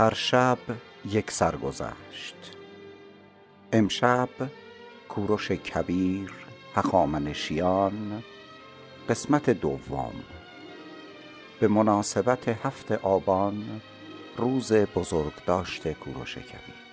هر شب یک سرگذشت امشب کوروش کبیر هخامنشیان قسمت دوم. به مناسبت هفت آبان روز بزرگداشت کوروش کبیر.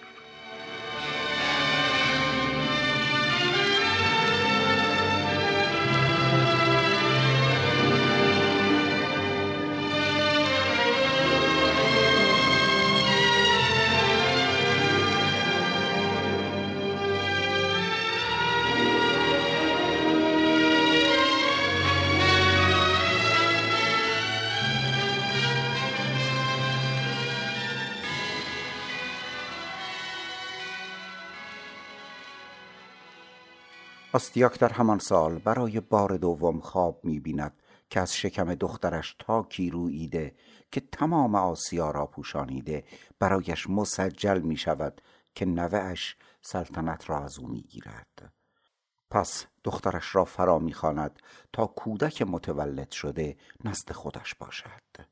آستیاک در همان سال برای بار دوم خواب می بیند که از شکم دخترش تاکی روییده که تمام آسیا را پوشانیده برایش مسجل می شود که نوهاش سلطنت را از او می گیرد پس دخترش را فرا می خواند تا کودک متولد شده نزد خودش باشد.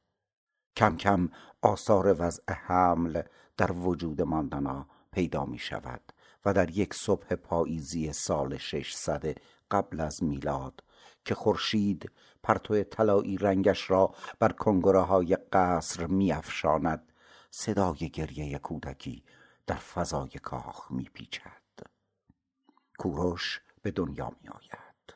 کم کم آثار وضع حمل در وجود ماندنا پیدا می شود و در یک صبح پاییزی سال ششصد قبل از میلاد که خورشید پرتو طلایی رنگش را بر کنگره های قصر میافشاند صدای گریه کودکی در فضای کاخ میپیچد. کوروش به دنیا میآید.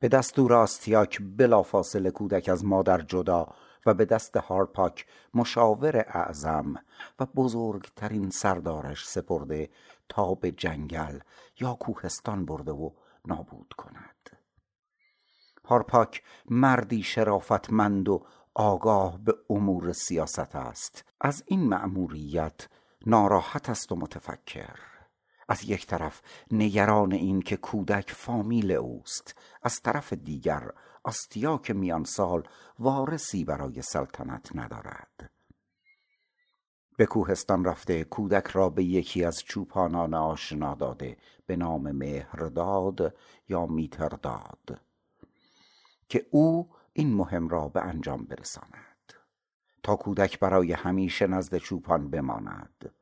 به دستور آستیاک بلافاصله کودک از مادر جدا و به دست هارپاک مشاور اعظم و بزرگترین سردارش سپرده تا به جنگل یا کوهستان برده و نابود کند. هارپاک مردی شرافتمند و آگاه به امور سیاست است. از این مأموریت ناراحت است و متفکر. از یک طرف نگران این که کودک فامیل اوست از طرف دیگر آستیاک میان سال وارثی برای سلطنت ندارد. به کوهستان رفته کودک را به یکی از چوپانان آشنا داده به نام مهرداد یا میترداد که او این مهم را به انجام برساند. تا کودک برای همیشه نزد چوپان بماند.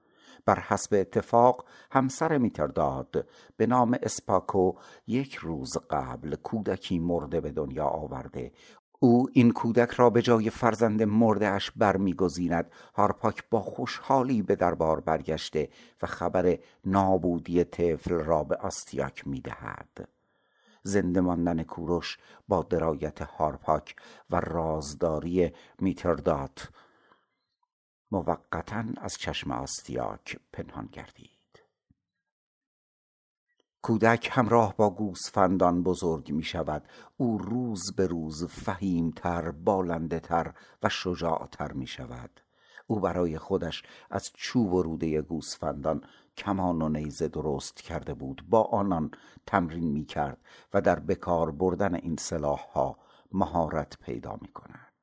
بر حسب اتفاق همسر میترداد. به نام اسپاکو یک روز قبل کودکی مرده به دنیا آورده. او این کودک را به جای فرزند مردهاش برمیگزیند. هارپاک با خوشحالی به دربار برگشته و خبر نابودی طفل را به آستیاک می‌دهد. زنده ماندن کوروش با درایت هارپاک و رازداری میتردات موقتا از چشم آستیاک پنهان گردید. کودک همراه با گوسفندان بزرگ می شود. او روز به روز فهیمتر بالنده تر و شجاعتر می شود. او برای خودش از چوب و روده گوسفندان کمان و نیزه درست کرده بود. با آنان تمرین می کرد و در بکار بردن این سلاح ها مهارت پیدا می کند.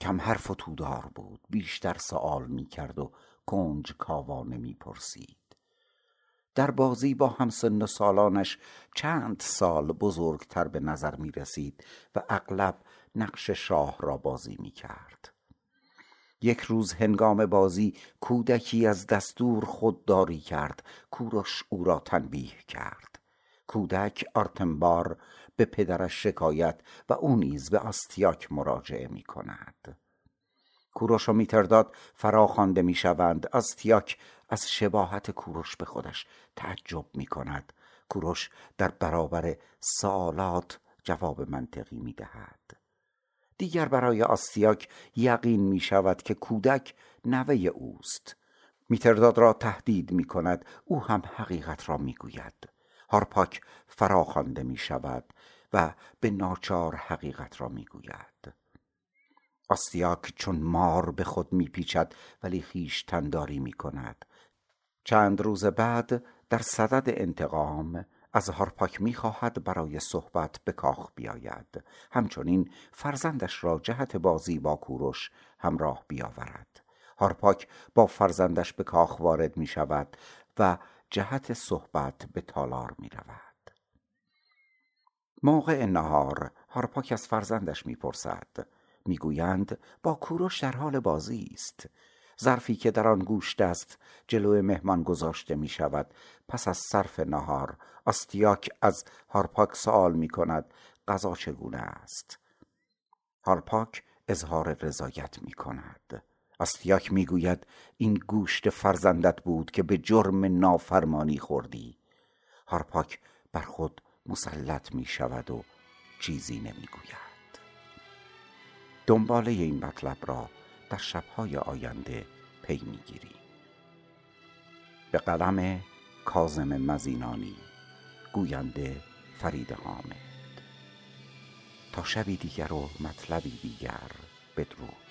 کم حرف و تودار بود. بیشتر سوال می کرد و کنج کاوانه می پرسید در بازی با همسن و سالانش چند سال بزرگتر به نظر می رسید و اغلب نقش شاه را بازی می کرد یک روز هنگام بازی کودکی از دستور خودداری کرد. کوروش او را تنبیه کرد. کودک آرتنبار به پدرش شکایت و او نیز به آستیاک مراجعه می کند کوروش و میترداد فرا خوانده می‌شوند. آستیاک از شباهت کوروش به خودش تعجب می کند کوروش در برابر سالات جواب منطقی می دهد دیگر برای آستیاک یقین می شود که کودک نوه اوست. میترداد را تهدید می کند او هم حقیقت را می گوید هارپاک فراخوانده می شود و به ناچار حقیقت را می گوید آستیاک چون مار به خود می پیچد ولی خیش تنداری می کند چند روز بعد در صدد انتقام از هارپاک می‌خواهد برای صحبت به کاخ بیاید. همچنین فرزندش را جهت بازی با کوروش همراه بیاورد. هارپاک با فرزندش به کاخ وارد می شود و جهت صحبت به تالار می رود. موقع نهار هارپاک از فرزندش می پرسد. می‌گویند با کوروش در حال بازی است. ظرفی که در آن گوشت است جلو مهمان گذاشته می شود. پس از صرف نهار آستیاک از هارپاک سوال می کند غذا چگونه است؟ هارپاک اظهار رضایت می کند. آستیاک می گوید این گوشت فرزندت بود که به جرم نافرمانی خوردی. هارپاک بر خود مسلط می شود و چیزی نمی گوید دنباله این مطلب را در شبهای آینده پی می‌گیریم به قلم کازم مزینانی گوینده فرید حامد. تا شبی دیگر و مطلبی دیگر بدرود.